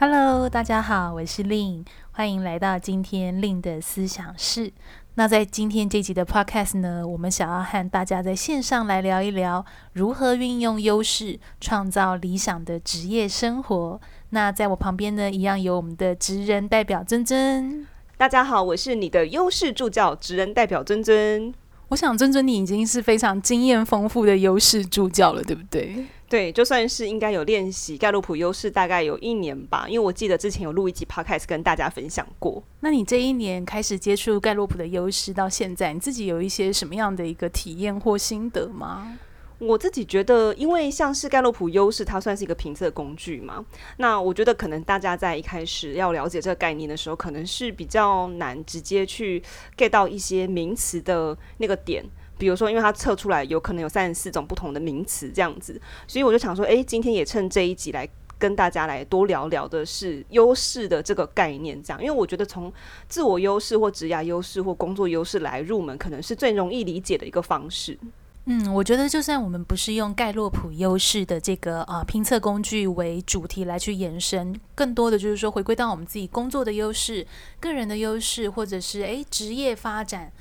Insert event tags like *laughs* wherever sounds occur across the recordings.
Hello，大家好，我是令欢迎来到今天令的思想室。那在今天这集的 Podcast 呢，我们想要和大家在线上来聊一聊如何运用优势创造理想的职业生活。那在我旁边呢，一样有我们的职人代表珍珍。大家好，我是你的优势助教职人代表珍珍。我想尊尊你已经是非常经验丰富的优势助教了，对不对？对，就算是应该有练习盖洛普优势，大概有一年吧。因为我记得之前有录一集 Podcast 跟大家分享过。那你这一年开始接触盖洛普的优势到现在，你自己有一些什么样的一个体验或心得吗？我自己觉得，因为像是盖洛普优势，它算是一个评测工具嘛。那我觉得可能大家在一开始要了解这个概念的时候，可能是比较难直接去 get 到一些名词的那个点。比如说，因为它测出来有可能有三十四种不同的名词这样子，所以我就想说，诶，今天也趁这一集来跟大家来多聊聊的是优势的这个概念，这样，因为我觉得从自我优势或职业优势或工作优势来入门，可能是最容易理解的一个方式。嗯，我觉得就算我们不是用盖洛普优势的这个啊评测工具为主题来去延伸，更多的就是说回归到我们自己工作的优势、个人的优势，或者是诶职业发展。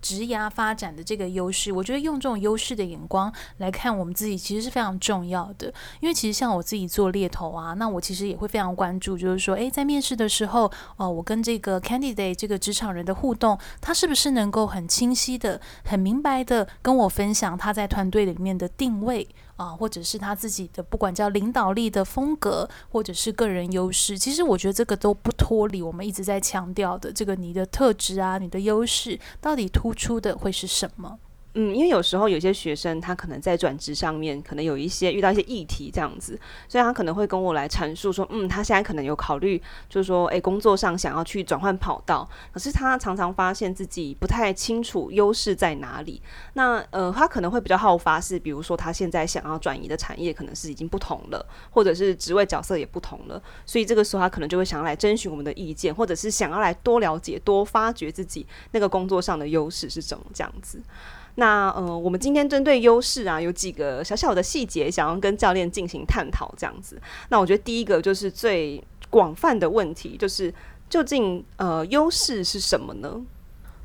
职涯发展的这个优势，我觉得用这种优势的眼光来看我们自己，其实是非常重要的。因为其实像我自己做猎头啊，那我其实也会非常关注，就是说，诶，在面试的时候，哦、我跟这个 candidate 这个职场人的互动，他是不是能够很清晰的、很明白的跟我分享他在团队里面的定位。啊，或者是他自己的，不管叫领导力的风格，或者是个人优势，其实我觉得这个都不脱离我们一直在强调的这个你的特质啊，你的优势到底突出的会是什么？嗯，因为有时候有些学生他可能在转职上面可能有一些遇到一些议题这样子，所以他可能会跟我来阐述说，嗯，他现在可能有考虑，就是说，诶，工作上想要去转换跑道，可是他常常发现自己不太清楚优势在哪里。那呃，他可能会比较好发是，比如说他现在想要转移的产业可能是已经不同了，或者是职位角色也不同了，所以这个时候他可能就会想要来征询我们的意见，或者是想要来多了解、多发掘自己那个工作上的优势是什么这样子。那呃，我们今天针对优势啊，有几个小小的细节想要跟教练进行探讨，这样子。那我觉得第一个就是最广泛的问题，就是究竟呃优势是什么呢？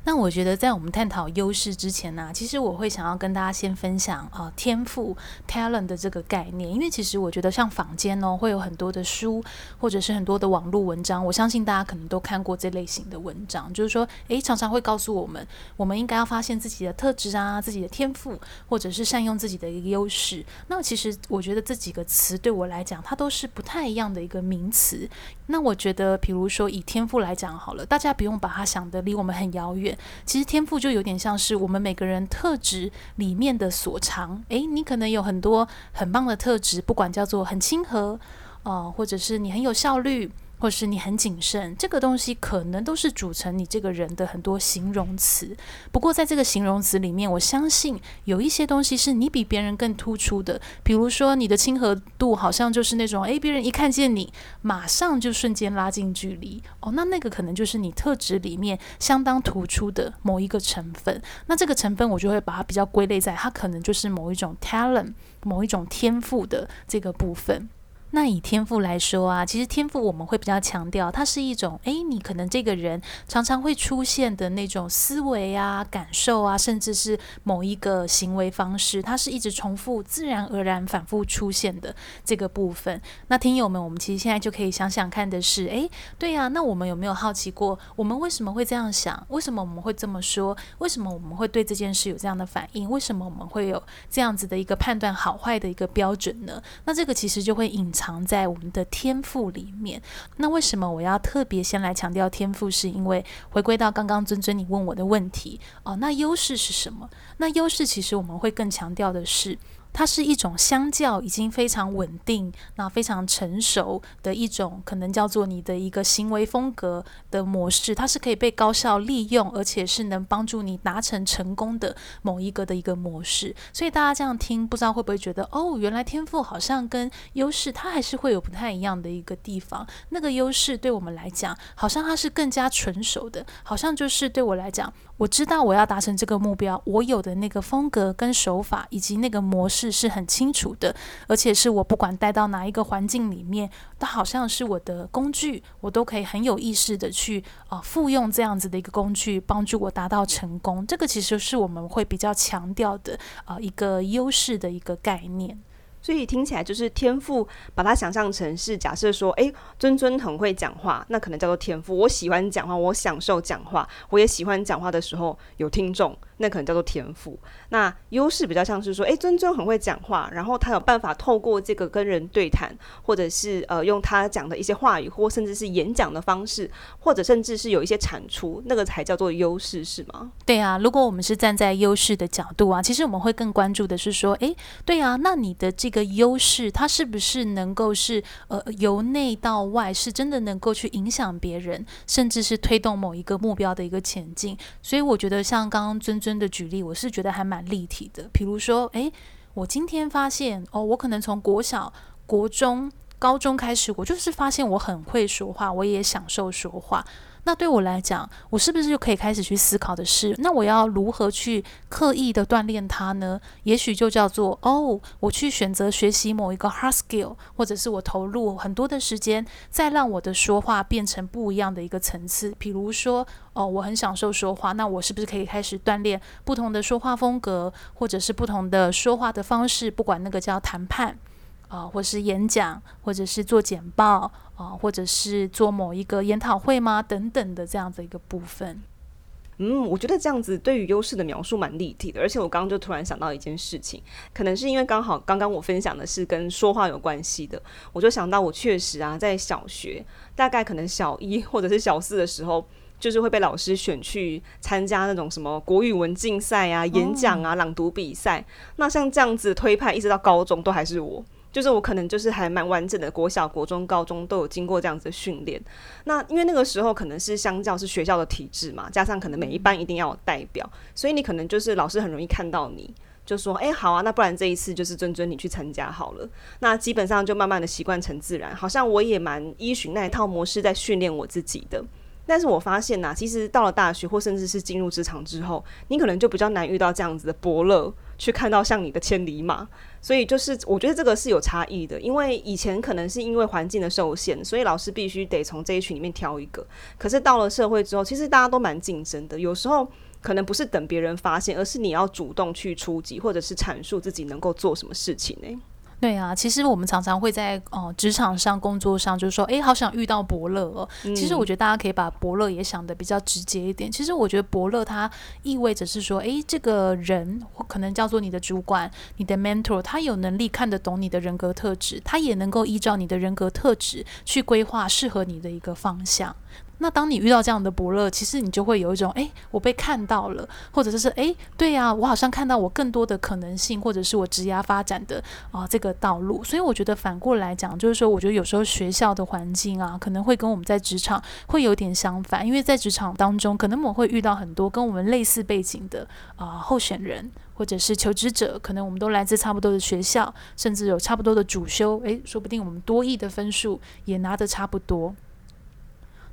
那我觉得，在我们探讨优势之前呢、其实我会想要跟大家先分享啊、呃，天赋 （talent） 的这个概念，因为其实我觉得像坊间哦，会有很多的书或者是很多的网络文章，我相信大家可能都看过这类型的文章，就是说，诶，常常会告诉我们，我们应该要发现自己的特质啊，自己的天赋，或者是善用自己的一个优势。那其实我觉得这几个词对我来讲，它都是不太一样的一个名词。那我觉得，比如说以天赋来讲好了，大家不用把它想得离我们很遥远。其实天赋就有点像是我们每个人特质里面的所长。诶，你可能有很多很棒的特质，不管叫做很亲和，啊、呃，或者是你很有效率。或是你很谨慎，这个东西可能都是组成你这个人的很多形容词。不过在这个形容词里面，我相信有一些东西是你比别人更突出的。比如说你的亲和度，好像就是那种，诶，别人一看见你，马上就瞬间拉近距离。哦，那那个可能就是你特质里面相当突出的某一个成分。那这个成分我就会把它比较归类在，它可能就是某一种 talent，某一种天赋的这个部分。那以天赋来说啊，其实天赋我们会比较强调，它是一种，诶，你可能这个人常常会出现的那种思维啊、感受啊，甚至是某一个行为方式，它是一直重复、自然而然、反复出现的这个部分。那听友们，我们其实现在就可以想想看的是，诶，对呀，那我们有没有好奇过，我们为什么会这样想？为什么我们会这么说？为什么我们会对这件事有这样的反应？为什么我们会有这样子的一个判断好坏的一个标准呢？那这个其实就会隐藏。藏在我们的天赋里面。那为什么我要特别先来强调天赋？是因为回归到刚刚尊尊你问我的问题哦。那优势是什么？那优势其实我们会更强调的是。它是一种相较已经非常稳定、那非常成熟的一种，可能叫做你的一个行为风格的模式。它是可以被高效利用，而且是能帮助你达成成功的某一个的一个模式。所以大家这样听，不知道会不会觉得，哦，原来天赋好像跟优势它还是会有不太一样的一个地方。那个优势对我们来讲，好像它是更加纯熟的，好像就是对我来讲，我知道我要达成这个目标，我有的那个风格跟手法以及那个模式。是很清楚的，而且是我不管带到哪一个环境里面，都好像是我的工具，我都可以很有意识的去啊复用这样子的一个工具，帮助我达到成功。这个其实是我们会比较强调的啊一个优势的一个概念。所以听起来就是天赋，把它想象成是假设说，诶，尊尊很会讲话，那可能叫做天赋。我喜欢讲话，我享受讲话，我也喜欢讲话的时候有听众。那可能叫做天赋。那优势比较像是说，诶，尊尊很会讲话，然后他有办法透过这个跟人对谈，或者是呃用他讲的一些话语，或甚至是演讲的方式，或者甚至是有一些产出，那个才叫做优势，是吗？对啊，如果我们是站在优势的角度啊，其实我们会更关注的是说，诶，对啊，那你的这个优势，它是不是能够是呃由内到外，是真的能够去影响别人，甚至是推动某一个目标的一个前进？所以我觉得像刚刚尊。尊的举例，我是觉得还蛮立体的。比如说，诶，我今天发现，哦，我可能从国小、国中、高中开始，我就是发现我很会说话，我也享受说话。那对我来讲，我是不是就可以开始去思考的是，那我要如何去刻意的锻炼它呢？也许就叫做哦，我去选择学习某一个 hard skill，或者是我投入很多的时间，再让我的说话变成不一样的一个层次。比如说，哦，我很享受说话，那我是不是可以开始锻炼不同的说话风格，或者是不同的说话的方式？不管那个叫谈判。啊，或是演讲，或者是做简报啊，或者是做某一个研讨会吗？等等的这样子一个部分。嗯，我觉得这样子对于优势的描述蛮立体的，而且我刚刚就突然想到一件事情，可能是因为刚好刚刚我分享的是跟说话有关系的，我就想到我确实啊，在小学大概可能小一或者是小四的时候，就是会被老师选去参加那种什么国语文竞赛啊、演讲啊、朗读比赛。哦。那像这样子推派，一直到高中都还是我。就是我可能就是还蛮完整的，国小、国中、高中都有经过这样子的训练。那因为那个时候可能是相较是学校的体制嘛，加上可能每一班一定要有代表，所以你可能就是老师很容易看到你就说：“哎，好啊，那不然这一次就是尊尊你去参加好了。”那基本上就慢慢的习惯成自然，好像我也蛮依循那一套模式在训练我自己的。但是我发现呐、啊，其实到了大学或甚至是进入职场之后，你可能就比较难遇到这样子的伯乐，去看到像你的千里马。所以就是我觉得这个是有差异的，因为以前可能是因为环境的受限，所以老师必须得从这一群里面挑一个。可是到了社会之后，其实大家都蛮竞争的，有时候可能不是等别人发现，而是你要主动去出击，或者是阐述自己能够做什么事情呢？对啊，其实我们常常会在哦、呃、职场上、工作上，就是说，哎，好想遇到伯乐哦。嗯、其实我觉得大家可以把伯乐也想的比较直接一点。其实我觉得伯乐它意味着是说，哎，这个人可能叫做你的主管、你的 mentor，他有能力看得懂你的人格特质，他也能够依照你的人格特质去规划适合你的一个方向。那当你遇到这样的伯乐，其实你就会有一种，诶，我被看到了，或者是，诶，对呀，我好像看到我更多的可能性，或者是我职涯发展的啊、这个道路。所以我觉得反过来讲，就是说，我觉得有时候学校的环境啊，可能会跟我们在职场会有点相反，因为在职场当中，可能我们会遇到很多跟我们类似背景的啊、候选人，或者是求职者，可能我们都来自差不多的学校，甚至有差不多的主修，诶，说不定我们多益的分数也拿得差不多。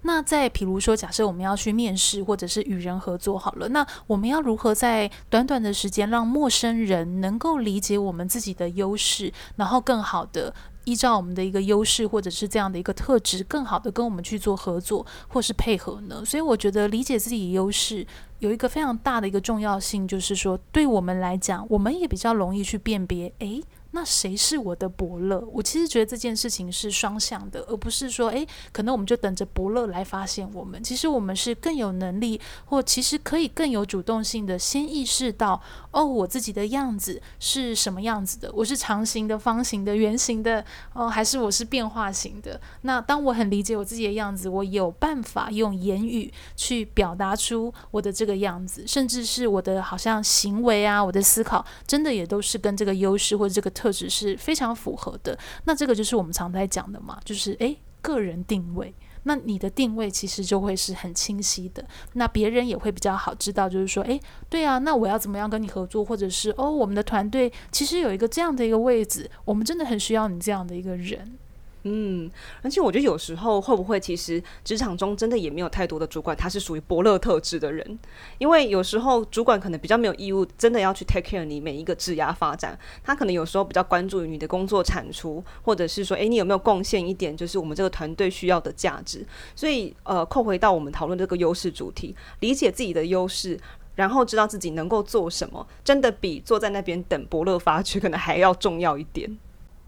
那再比如说，假设我们要去面试，或者是与人合作好了，那我们要如何在短短的时间让陌生人能够理解我们自己的优势，然后更好的依照我们的一个优势或者是这样的一个特质，更好的跟我们去做合作或是配合呢？所以我觉得理解自己优势有一个非常大的一个重要性，就是说对我们来讲，我们也比较容易去辨别，诶。那谁是我的伯乐？我其实觉得这件事情是双向的，而不是说，诶，可能我们就等着伯乐来发现我们。其实我们是更有能力，或其实可以更有主动性的，先意识到，哦，我自己的样子是什么样子的？我是长形的、方形的、圆形的，哦，还是我是变化型的？那当我很理解我自己的样子，我有办法用言语去表达出我的这个样子，甚至是我的好像行为啊，我的思考，真的也都是跟这个优势或者这个。特质是非常符合的，那这个就是我们常在讲的嘛，就是诶，个人定位。那你的定位其实就会是很清晰的，那别人也会比较好知道，就是说，诶，对啊，那我要怎么样跟你合作，或者是哦，我们的团队其实有一个这样的一个位置，我们真的很需要你这样的一个人。嗯，而且我觉得有时候会不会其实职场中真的也没有太多的主管，他是属于伯乐特质的人，因为有时候主管可能比较没有义务，真的要去 take care 你每一个质押发展，他可能有时候比较关注于你的工作产出，或者是说，诶，你有没有贡献一点，就是我们这个团队需要的价值。所以，呃，扣回到我们讨论这个优势主题，理解自己的优势，然后知道自己能够做什么，真的比坐在那边等伯乐发 *laughs* 掘可能还要重要一点。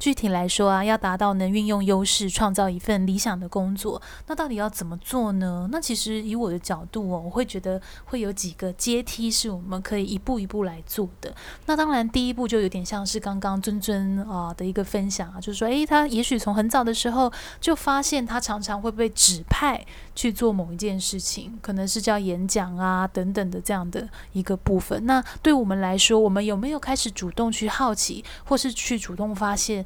具体来说啊，要达到能运用优势创造一份理想的工作，那到底要怎么做呢？那其实以我的角度哦，我会觉得会有几个阶梯是我们可以一步一步来做的。那当然，第一步就有点像是刚刚尊尊啊的一个分享啊，就是说，诶，他也许从很早的时候就发现他常常会被指派去做某一件事情，可能是叫演讲啊等等的这样的一个部分。那对我们来说，我们有没有开始主动去好奇，或是去主动发现？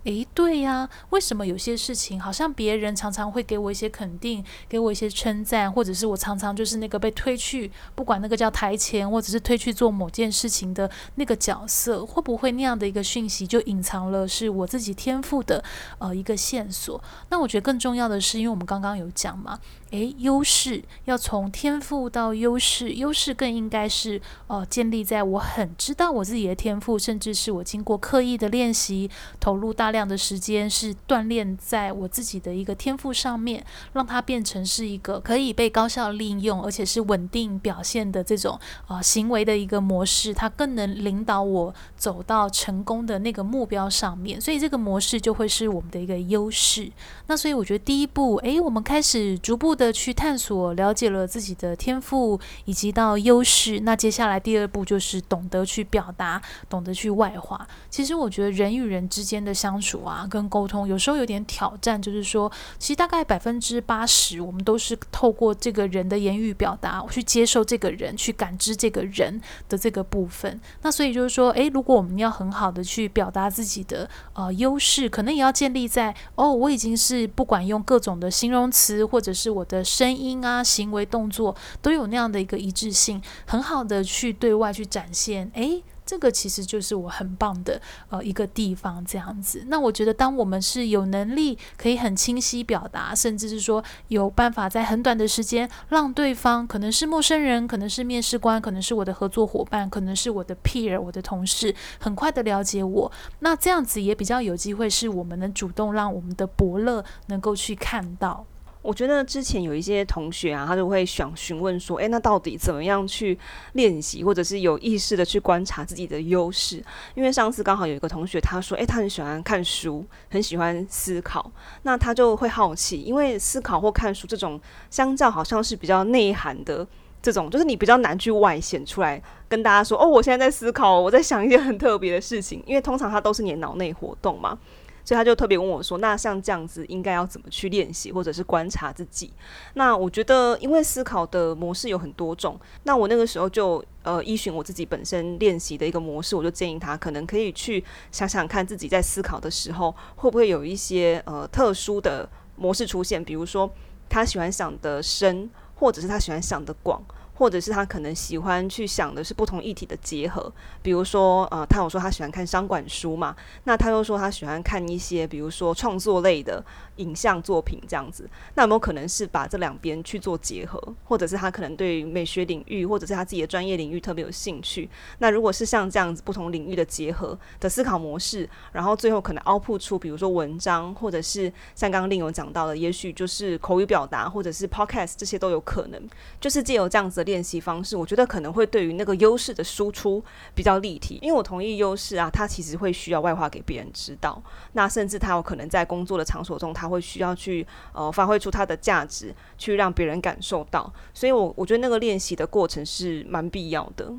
诶，对呀，为什么有些事情好像别人常常会给我一些肯定，给我一些称赞，或者是我常常就是那个被推去，不管那个叫台前，或者是推去做某件事情的那个角色，会不会那样的一个讯息就隐藏了是我自己天赋的呃一个线索？那我觉得更重要的是，因为我们刚刚有讲嘛。诶，优势要从天赋到优势，优势更应该是呃建立在我很知道我自己的天赋，甚至是我经过刻意的练习，投入量的时间，是锻炼在我自己的一个天赋上面，让它变成是一个可以被高效利用，而且是稳定表现的这种呃行为的一个模式，它更能领导我走到成功的那个目标上面，所以这个模式就会是我们的一个优势。那所以我觉得第一步，诶，我们开始逐步的去探索，了解了自己的天赋以及到优势。那接下来第二步就是懂得去表达，懂得去外化。其实我觉得人与人之间的相处啊，跟沟通有时候有点挑战，就是说，其实大概百分之八十，我们都是透过这个人的言语表达，去接受这个人，去感知这个人的这个部分。那所以就是说，诶，如果我们要很好的去表达自己的呃优势，可能也要建立在哦，我已经是不管用各种的形容词，或者是我。的声音啊，行为动作都有那样的一个一致性，很好的去对外去展现。诶，这个其实就是我很棒的呃一个地方，这样子。那我觉得，当我们是有能力可以很清晰表达，甚至是说有办法在很短的时间让对方，可能是陌生人，可能是面试官，可能是我的合作伙伴，可能是我的 peer，我的同事，很快的了解我。那这样子也比较有机会，是我们能主动让我们的伯乐能够去看到。我觉得之前有一些同学啊，他就会想询问说：“诶，那到底怎么样去练习，或者是有意识的去观察自己的优势？”因为上次刚好有一个同学他说：“诶，他很喜欢看书，很喜欢思考。”那他就会好奇，因为思考或看书这种相较好像是比较内涵的这种，就是你比较难去外显出来跟大家说：“哦，我现在在思考，我在想一些很特别的事情。”因为通常它都是你脑内活动嘛。所以他就特别问我说：“那像这样子，应该要怎么去练习，或者是观察自己？”那我觉得，因为思考的模式有很多种，那我那个时候就呃依循我自己本身练习的一个模式，我就建议他可能可以去想想看自己在思考的时候，会不会有一些呃特殊的模式出现，比如说他喜欢想的深，或者是他喜欢想的广。或者是他可能喜欢去想的是不同议题的结合，比如说，呃，他有说他喜欢看商管书嘛，那他又说他喜欢看一些，比如说创作类的影像作品这样子，那有没有可能是把这两边去做结合？或者是他可能对美学领域，或者是他自己的专业领域特别有兴趣？那如果是像这样子不同领域的结合的思考模式，然后最后可能凹凸出，比如说文章，或者是像刚刚另有讲到的，也许就是口语表达，或者是 podcast 这些都有可能，就是借由这样子的。练习方式，我觉得可能会对于那个优势的输出比较立体，因为我同意优势啊，它其实会需要外化给别人知道，那甚至他有可能在工作的场所中，他会需要去呃发挥出他的价值，去让别人感受到，所以我我觉得那个练习的过程是蛮必要的。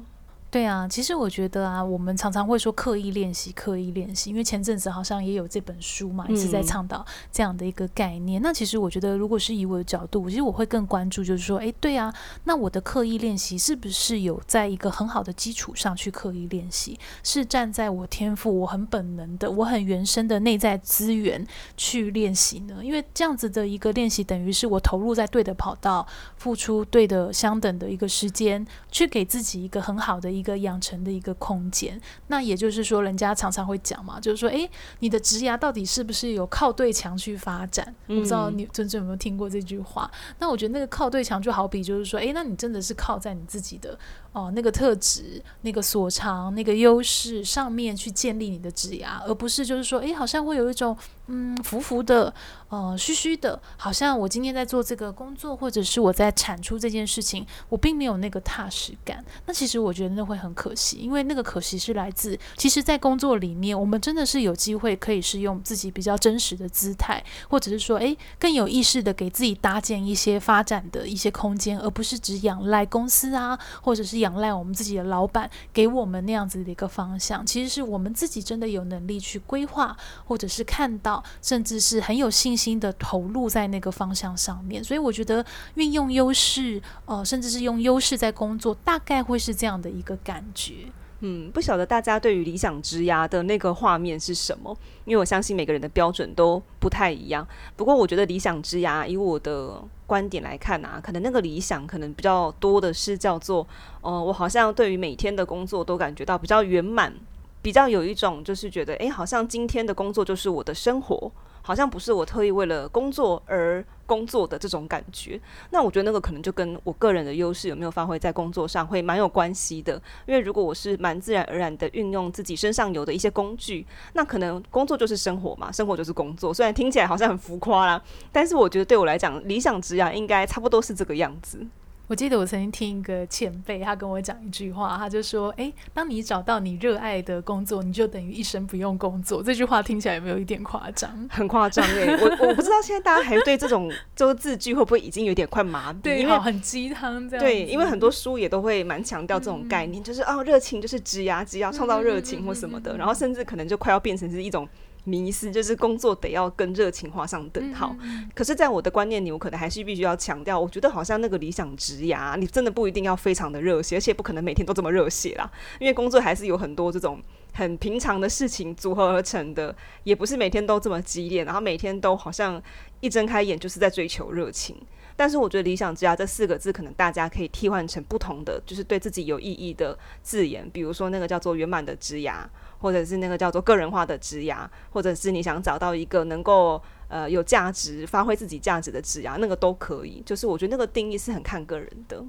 对啊，其实我觉得啊，我们常常会说刻意练习，刻意练习，因为前阵子好像也有这本书嘛，一直在倡导这样的一个概念。嗯、那其实我觉得，如果是以我的角度，其实我会更关注，就是说，哎，对啊，那我的刻意练习是不是有在一个很好的基础上去刻意练习？是站在我天赋、我很本能的、我很原生的内在资源去练习呢？因为这样子的一个练习，等于是我投入在对的跑道，付出对的相等的一个时间，去给自己一个很好的一。一个养成的一个空间。那也就是说，人家常常会讲嘛，就是说，诶，你的职涯到底是不是有靠对墙去发展？嗯、我不知道你真正有没有听过这句话。那我觉得那个靠对墙就好比就是说，诶，那你真的是靠在你自己的哦、那个特质、那个所长、那个优势上面去建立你的职涯，而不是就是说，诶，好像会有一种嗯浮浮的、呃虚虚的，好像我今天在做这个工作，或者是我在产出这件事情，我并没有那个踏实感。那其实我觉得那会很可惜，因为那个可惜是来自，其实，在工作里面，我们真的是有机会可以是用自己比较真实的姿态，或者是说，诶，更有意识的给自己搭建一些发展的一些空间，而不是只仰赖公司啊，或者是仰赖我们自己的老板给我们那样子的一个方向。其实是我们自己真的有能力去规划，或者是看到，甚至是很有信心的投入在那个方向上面。所以我觉得运用优势，呃，甚至是用优势在工作，大概会是这样的一个感觉。嗯，不晓得大家对于理想之牙的那个画面是什么？因为我相信每个人的标准都不太一样。不过我觉得理想之牙，以我的观点来看啊，可能那个理想可能比较多的是叫做，呃，我好像对于每天的工作都感觉到比较圆满，比较有一种就是觉得，诶，好像今天的工作就是我的生活。好像不是我特意为了工作而工作的这种感觉，那我觉得那个可能就跟我个人的优势有没有发挥在工作上会蛮有关系的。因为如果我是蛮自然而然的运用自己身上有的一些工具，那可能工作就是生活嘛，生活就是工作。虽然听起来好像很浮夸啦，但是我觉得对我来讲，理想职涯应该差不多是这个样子。我记得我曾经听一个前辈，他跟我讲一句话，他就说：“诶，当你找到你热爱的工作，你就等于一生不用工作。”这句话听起来有没有一点夸张？*laughs* 很夸张耶！我我不知道现在大家还对这种这个字句会不会已经有点快麻痹？对，因为 *laughs* 很鸡汤这样。对，因为很多书也都会蛮强调这种概念，嗯、就是哦，热情就是职涯，职涯创造热情或什么的，然后甚至可能就快要变成是一种。迷思就是工作得要跟热情画上等号，嗯，可是，在我的观念里，我可能还是必须要强调，我觉得好像那个理想职涯，你真的不一定要非常的热血，而且不可能每天都这么热血啦，因为工作还是有很多这种很平常的事情组合而成的，也不是每天都这么激烈，然后每天都好像一睁开眼就是在追求热情。但是，我觉得理想之牙这四个字，可能大家可以替换成不同的，就是对自己有意义的字眼，比如说那个叫做圆满的职牙。或者是那个叫做个人化的职牙，或者是你想找到一个能够呃有价值、发挥自己价值的职牙，那个都可以。就是我觉得那个定义是很看个人的。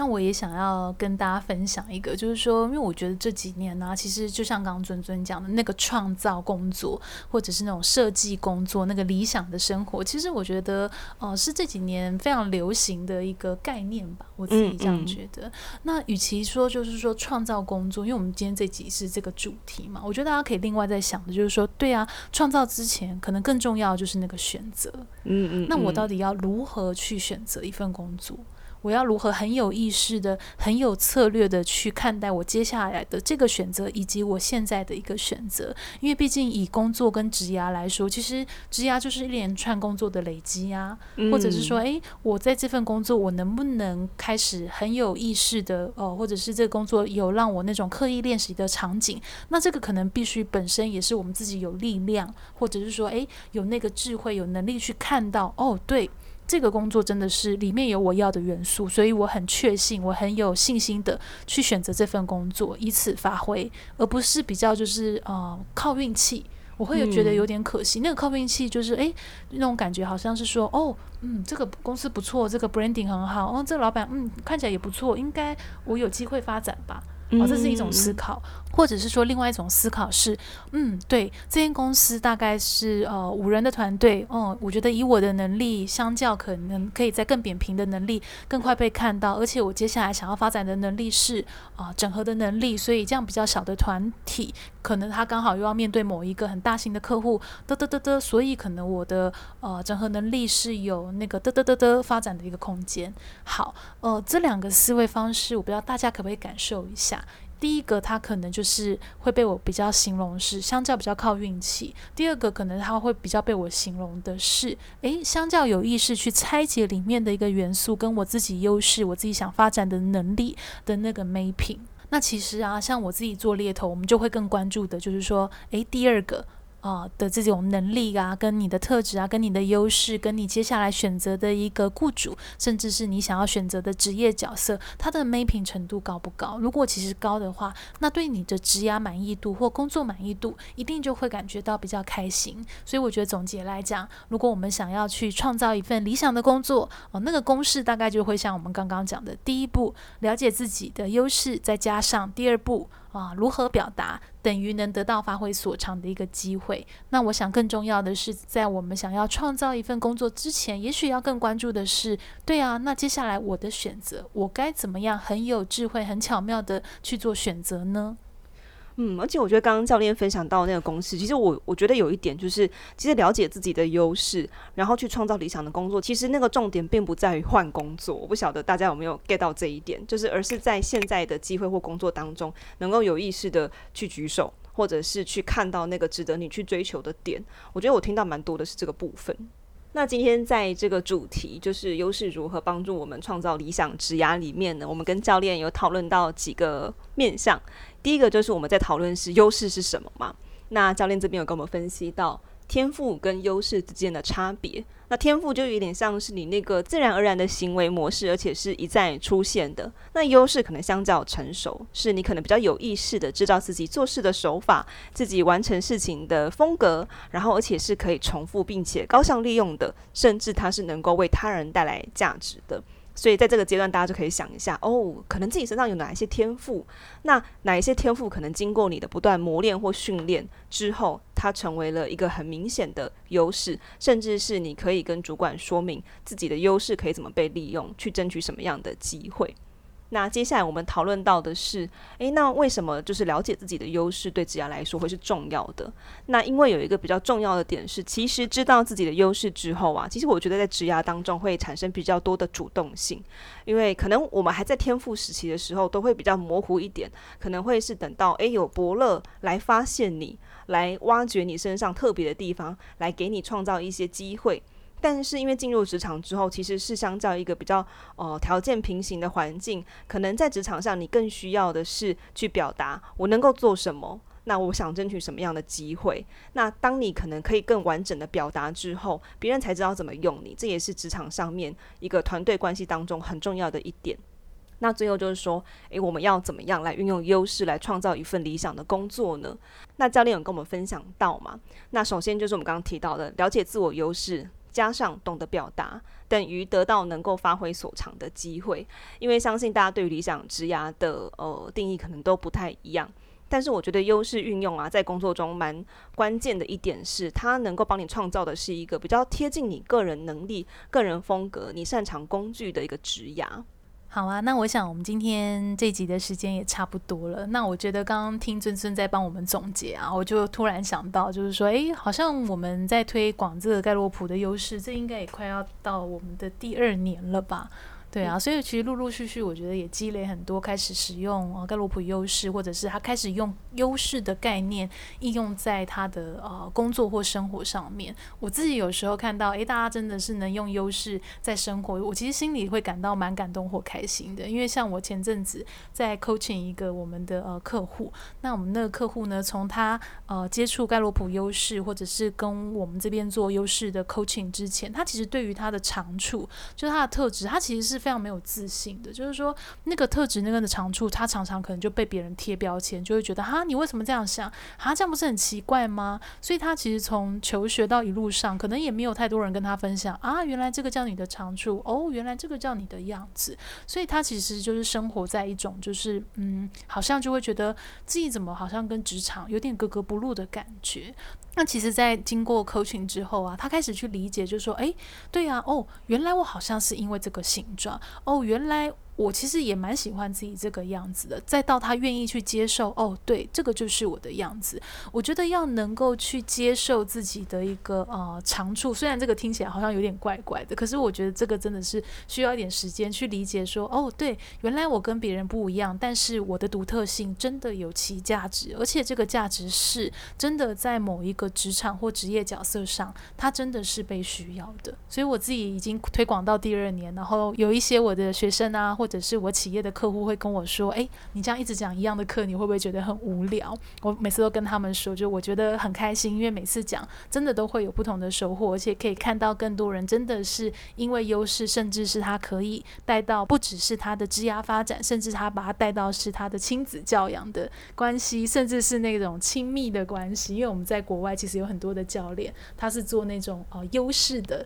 那我也想要跟大家分享一个，就是说，因为我觉得这几年呢、啊，其实就像刚刚尊尊讲的那个创造工作，或者是那种设计工作，那个理想的生活，其实我觉得，呃，是这几年非常流行的一个概念吧。我自己这样觉得。嗯嗯。那与其说就是说创造工作，因为我们今天这集是这个主题嘛，我觉得大家可以另外再想的，就是说，对啊，创造之前可能更重要就是那个选择。嗯嗯。那我到底要如何去选择一份工作？我要如何很有意识的、很有策略的去看待我接下来的这个选择，以及我现在的一个选择？因为毕竟以工作跟职涯来说，其实职涯就是一连串工作的累积啊，或者是说，诶，我在这份工作，我能不能开始很有意识的，哦，或者是这个工作有让我那种刻意练习的场景？那这个可能必须本身也是我们自己有力量，或者是说，诶，有那个智慧、有能力去看到，哦，对。这个工作真的是里面有我要的元素，所以我很确信，我很有信心的去选择这份工作，以此发挥，而不是比较就是呃靠运气。我会有觉得有点可惜，嗯、那个靠运气就是诶，那种感觉好像是说哦，嗯，这个公司不错，这个 branding 很好，哦，这个老板嗯看起来也不错，应该我有机会发展吧。哦，这是一种思考，或者是说另外一种思考是，嗯，对，这间公司大概是呃五人的团队，哦，我觉得以我的能力，相较可能可以在更扁平的能力更快被看到，而且我接下来想要发展的能力是啊、整合的能力，所以这样比较小的团体，可能他刚好又要面对某一个很大型的客户，嘚嘚嘚嘚，所以可能我的呃整合能力是有那个嘚嘚嘚嘚发展的一个空间。好，呃，这两个思维方式，我不知道大家可不可以感受一下。第一个，他可能就是会被我比较形容是相较比较靠运气；第二个，可能他会比较被我形容的是，诶，相较有意识去拆解里面的一个元素，跟我自己优势、我自己想发展的能力的那个 mapping。那其实啊，像我自己做猎头，我们就会更关注的就是说，诶，第二个。啊、的这种能力啊，跟你的特质啊，跟你的优势，跟你接下来选择的一个雇主，甚至是你想要选择的职业角色，它的 mapping 程度高不高？如果其实高的话，那对你的职涯满意度或工作满意度，一定就会感觉到比较开心。所以我觉得总结来讲，如果我们想要去创造一份理想的工作，哦，那个公式大概就会像我们刚刚讲的，第一步了解自己的优势，再加上第二步。啊，如何表达等于能得到发挥所长的一个机会。那我想更重要的是，在我们想要创造一份工作之前，也许要更关注的是，对啊，那接下来我的选择，我该怎么样很有智慧、很巧妙的去做选择呢？嗯，而且我觉得刚刚教练分享到那个公式，其实我我觉得有一点就是，其实了解自己的优势，然后去创造理想的工作，其实那个重点并不在于换工作。我不晓得大家有没有 get 到这一点，就是而是在现在的机会或工作当中，能够有意识的去举手，或者是去看到那个值得你去追求的点。我觉得我听到蛮多的是这个部分。那今天在这个主题就是优势如何帮助我们创造理想职涯里面呢，我们跟教练有讨论到几个面向。第一个就是我们在讨论是优势是什么嘛？那教练这边有跟我们分析到天赋跟优势之间的差别。那天赋就有点像是你那个自然而然的行为模式，而且是一再出现的。那优势可能相较成熟，是你可能比较有意识的知道自己做事的手法，自己完成事情的风格，然后而且是可以重复并且高效利用的，甚至它是能够为他人带来价值的。所以在这个阶段，大家就可以想一下哦，可能自己身上有哪一些天赋，那哪一些天赋可能经过你的不断磨练或训练之后，它成为了一个很明显的优势，甚至是你可以跟主管说明自己的优势可以怎么被利用，去争取什么样的机会。那接下来我们讨论到的是，诶，那为什么就是了解自己的优势对职涯来说会是重要的？那因为有一个比较重要的点是，其实知道自己的优势之后啊，其实我觉得在职涯当中会产生比较多的主动性，因为可能我们还在天赋时期的时候都会比较模糊一点，可能会是等到诶有伯乐来发现你，来挖掘你身上特别的地方，来给你创造一些机会。但是因为进入职场之后，其实是相较一个比较呃条件平行的环境，可能在职场上你更需要的是去表达我能够做什么，那我想争取什么样的机会。那当你可能可以更完整的表达之后，别人才知道怎么用你，这也是职场上面一个团队关系当中很重要的一点。那最后就是说，诶，我们要怎么样来运用优势来创造一份理想的工作呢？那教练有跟我们分享到嘛？那首先就是我们刚刚提到的，了解自我优势。加上懂得表达，等于得到能够发挥所长的机会。因为相信大家对于理想职涯的呃定义可能都不太一样，但是我觉得优势运用啊，在工作中蛮关键的一点是，它能够帮你创造的是一个比较贴近你个人能力、个人风格、你擅长工具的一个职涯。好啊，那我想我们今天这集的时间也差不多了。那我觉得刚刚听尊尊在帮我们总结啊，我就突然想到，就是说，诶，好像我们在推广这个盖洛普的优势，这应该也快要到我们的第二年了吧。对啊，所以其实陆陆续续，我觉得也积累很多，开始使用呃盖洛普优势，或者是他开始用优势的概念应用在他的呃工作或生活上面。我自己有时候看到，诶，大家真的是能用优势在生活，我其实心里会感到蛮感动或开心的。因为像我前阵子在 coaching 一个我们的呃客户，那我们那个客户呢，从他呃接触盖洛普优势，或者是跟我们这边做优势的 coaching 之前，他其实对于他的长处，就是他的特质，他其实是。非常没有自信的，就是说那个特质那个的长处，他常常可能就被别人贴标签，就会觉得哈，你为什么这样想？哈，这样不是很奇怪吗？所以他其实从求学到一路上，可能也没有太多人跟他分享啊，原来这个叫你的长处哦，原来这个叫你的样子。所以他其实就是生活在一种就是嗯，好像就会觉得自己怎么好像跟职场有点格格不入的感觉。那其实，在经过科群之后啊，他开始去理解，就说，哎，对呀，哦，原来我好像是因为这个形状，哦，原来。我其实也蛮喜欢自己这个样子的，再到他愿意去接受，哦，对，这个就是我的样子。我觉得要能够去接受自己的一个呃长处，虽然这个听起来好像有点怪怪的，可是我觉得这个真的是需要一点时间去理解说，哦，对，原来我跟别人不一样，但是我的独特性真的有其价值，而且这个价值是真的在某一个职场或职业角色上，它真的是被需要的。所以我自己已经推广到第二年，然后有一些我的学生啊，或者是我企业的客户会跟我说：“诶，你这样一直讲一样的课，你会不会觉得很无聊？”我每次都跟他们说，就我觉得很开心，因为每次讲真的都会有不同的收获，而且可以看到更多人真的是因为优势，甚至是他可以带到不只是他的职业发展，甚至他把他带到是他的亲子教养的关系，甚至是那种亲密的关系。因为我们在国外其实有很多的教练，他是做那种呃优势的。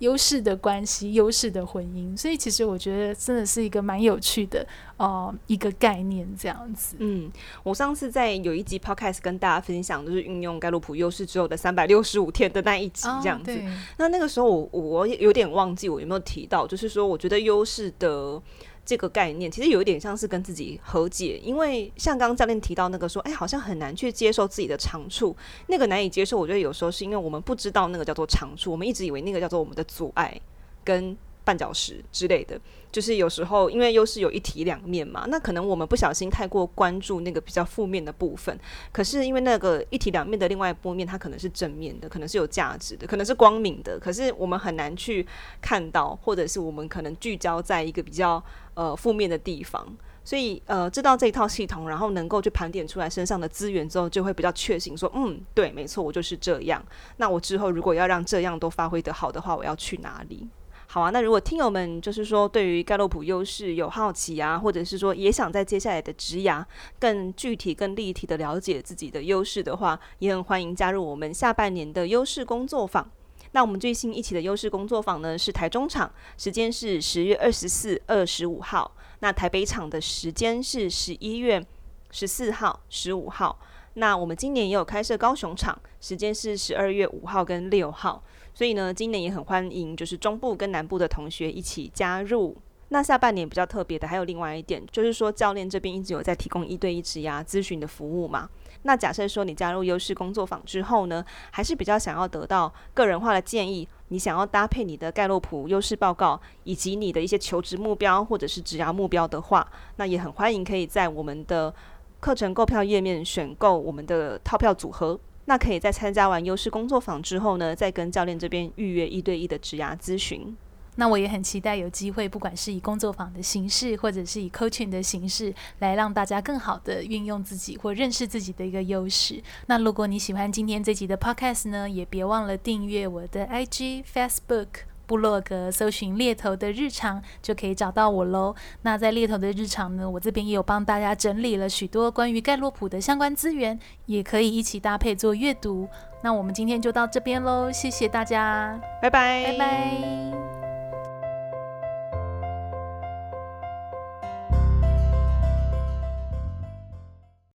优势的关系，优势的婚姻，所以其实我觉得真的是一个蛮有趣的呃一个概念这样子。嗯，我上次在有一集 podcast 跟大家分享，就是运用盖洛普优势之后的三百六十五天的那一集这样子。哦、那那个时候我我有点忘记我有没有提到，就是说我觉得优势的。这个概念其实有一点像是跟自己和解，因为像刚刚教练提到那个说，哎，好像很难去接受自己的长处，那个难以接受，我觉得有时候是因为我们不知道那个叫做长处，我们一直以为那个叫做我们的阻碍跟。绊脚石之类的，就是有时候因为又是有一体两面嘛，那可能我们不小心太过关注那个比较负面的部分，可是因为那个一体两面的另外一部面，它可能是正面的，可能是有价值的，可能是光明的，可是我们很难去看到，或者是我们可能聚焦在一个比较呃负面的地方，所以呃知道这一套系统，然后能够去盘点出来身上的资源之后，就会比较确信说，嗯，对，没错，我就是这样。那我之后如果要让这样都发挥得好的话，我要去哪里？好啊，那如果听友们就是说对于盖洛普优势有好奇啊，或者是说也想在接下来的职涯更具体、更立体的了解自己的优势的话，也很欢迎加入我们下半年的优势工作坊。那我们最新一期的优势工作坊呢，是台中场，时间是十月二十四、二十五号；那台北场的时间是十一月十四号、十五号。那我们今年也有开设高雄场，时间是十二月五号跟六号。所以呢，今年也很欢迎，就是中部跟南部的同学一起加入。那下半年比较特别的还有另外一点，就是说教练这边一直有在提供一对一职涯咨询的服务嘛。那假设说你加入优势工作坊之后呢，还是比较想要得到个人化的建议，你想要搭配你的盖洛普优势报告以及你的一些求职目标或者是职涯目标的话，那也很欢迎可以在我们的课程购票页面选购我们的套票组合。那可以在参加完优势工作坊之后呢，再跟教练这边预约一对一的职涯咨询。那我也很期待有机会，不管是以工作坊的形式，或者是以 coaching 的形式，来让大家更好的运用自己或认识自己的一个优势。那如果你喜欢今天这集的 podcast 呢，也别忘了订阅我的 IG、Facebook。部落格搜寻猎头的日常就可以找到我喽。那在猎头的日常呢，我这边也有帮大家整理了许多关于盖洛普的相关资源，也可以一起搭配做阅读。那我们今天就到这边喽，谢谢大家，拜拜，拜拜。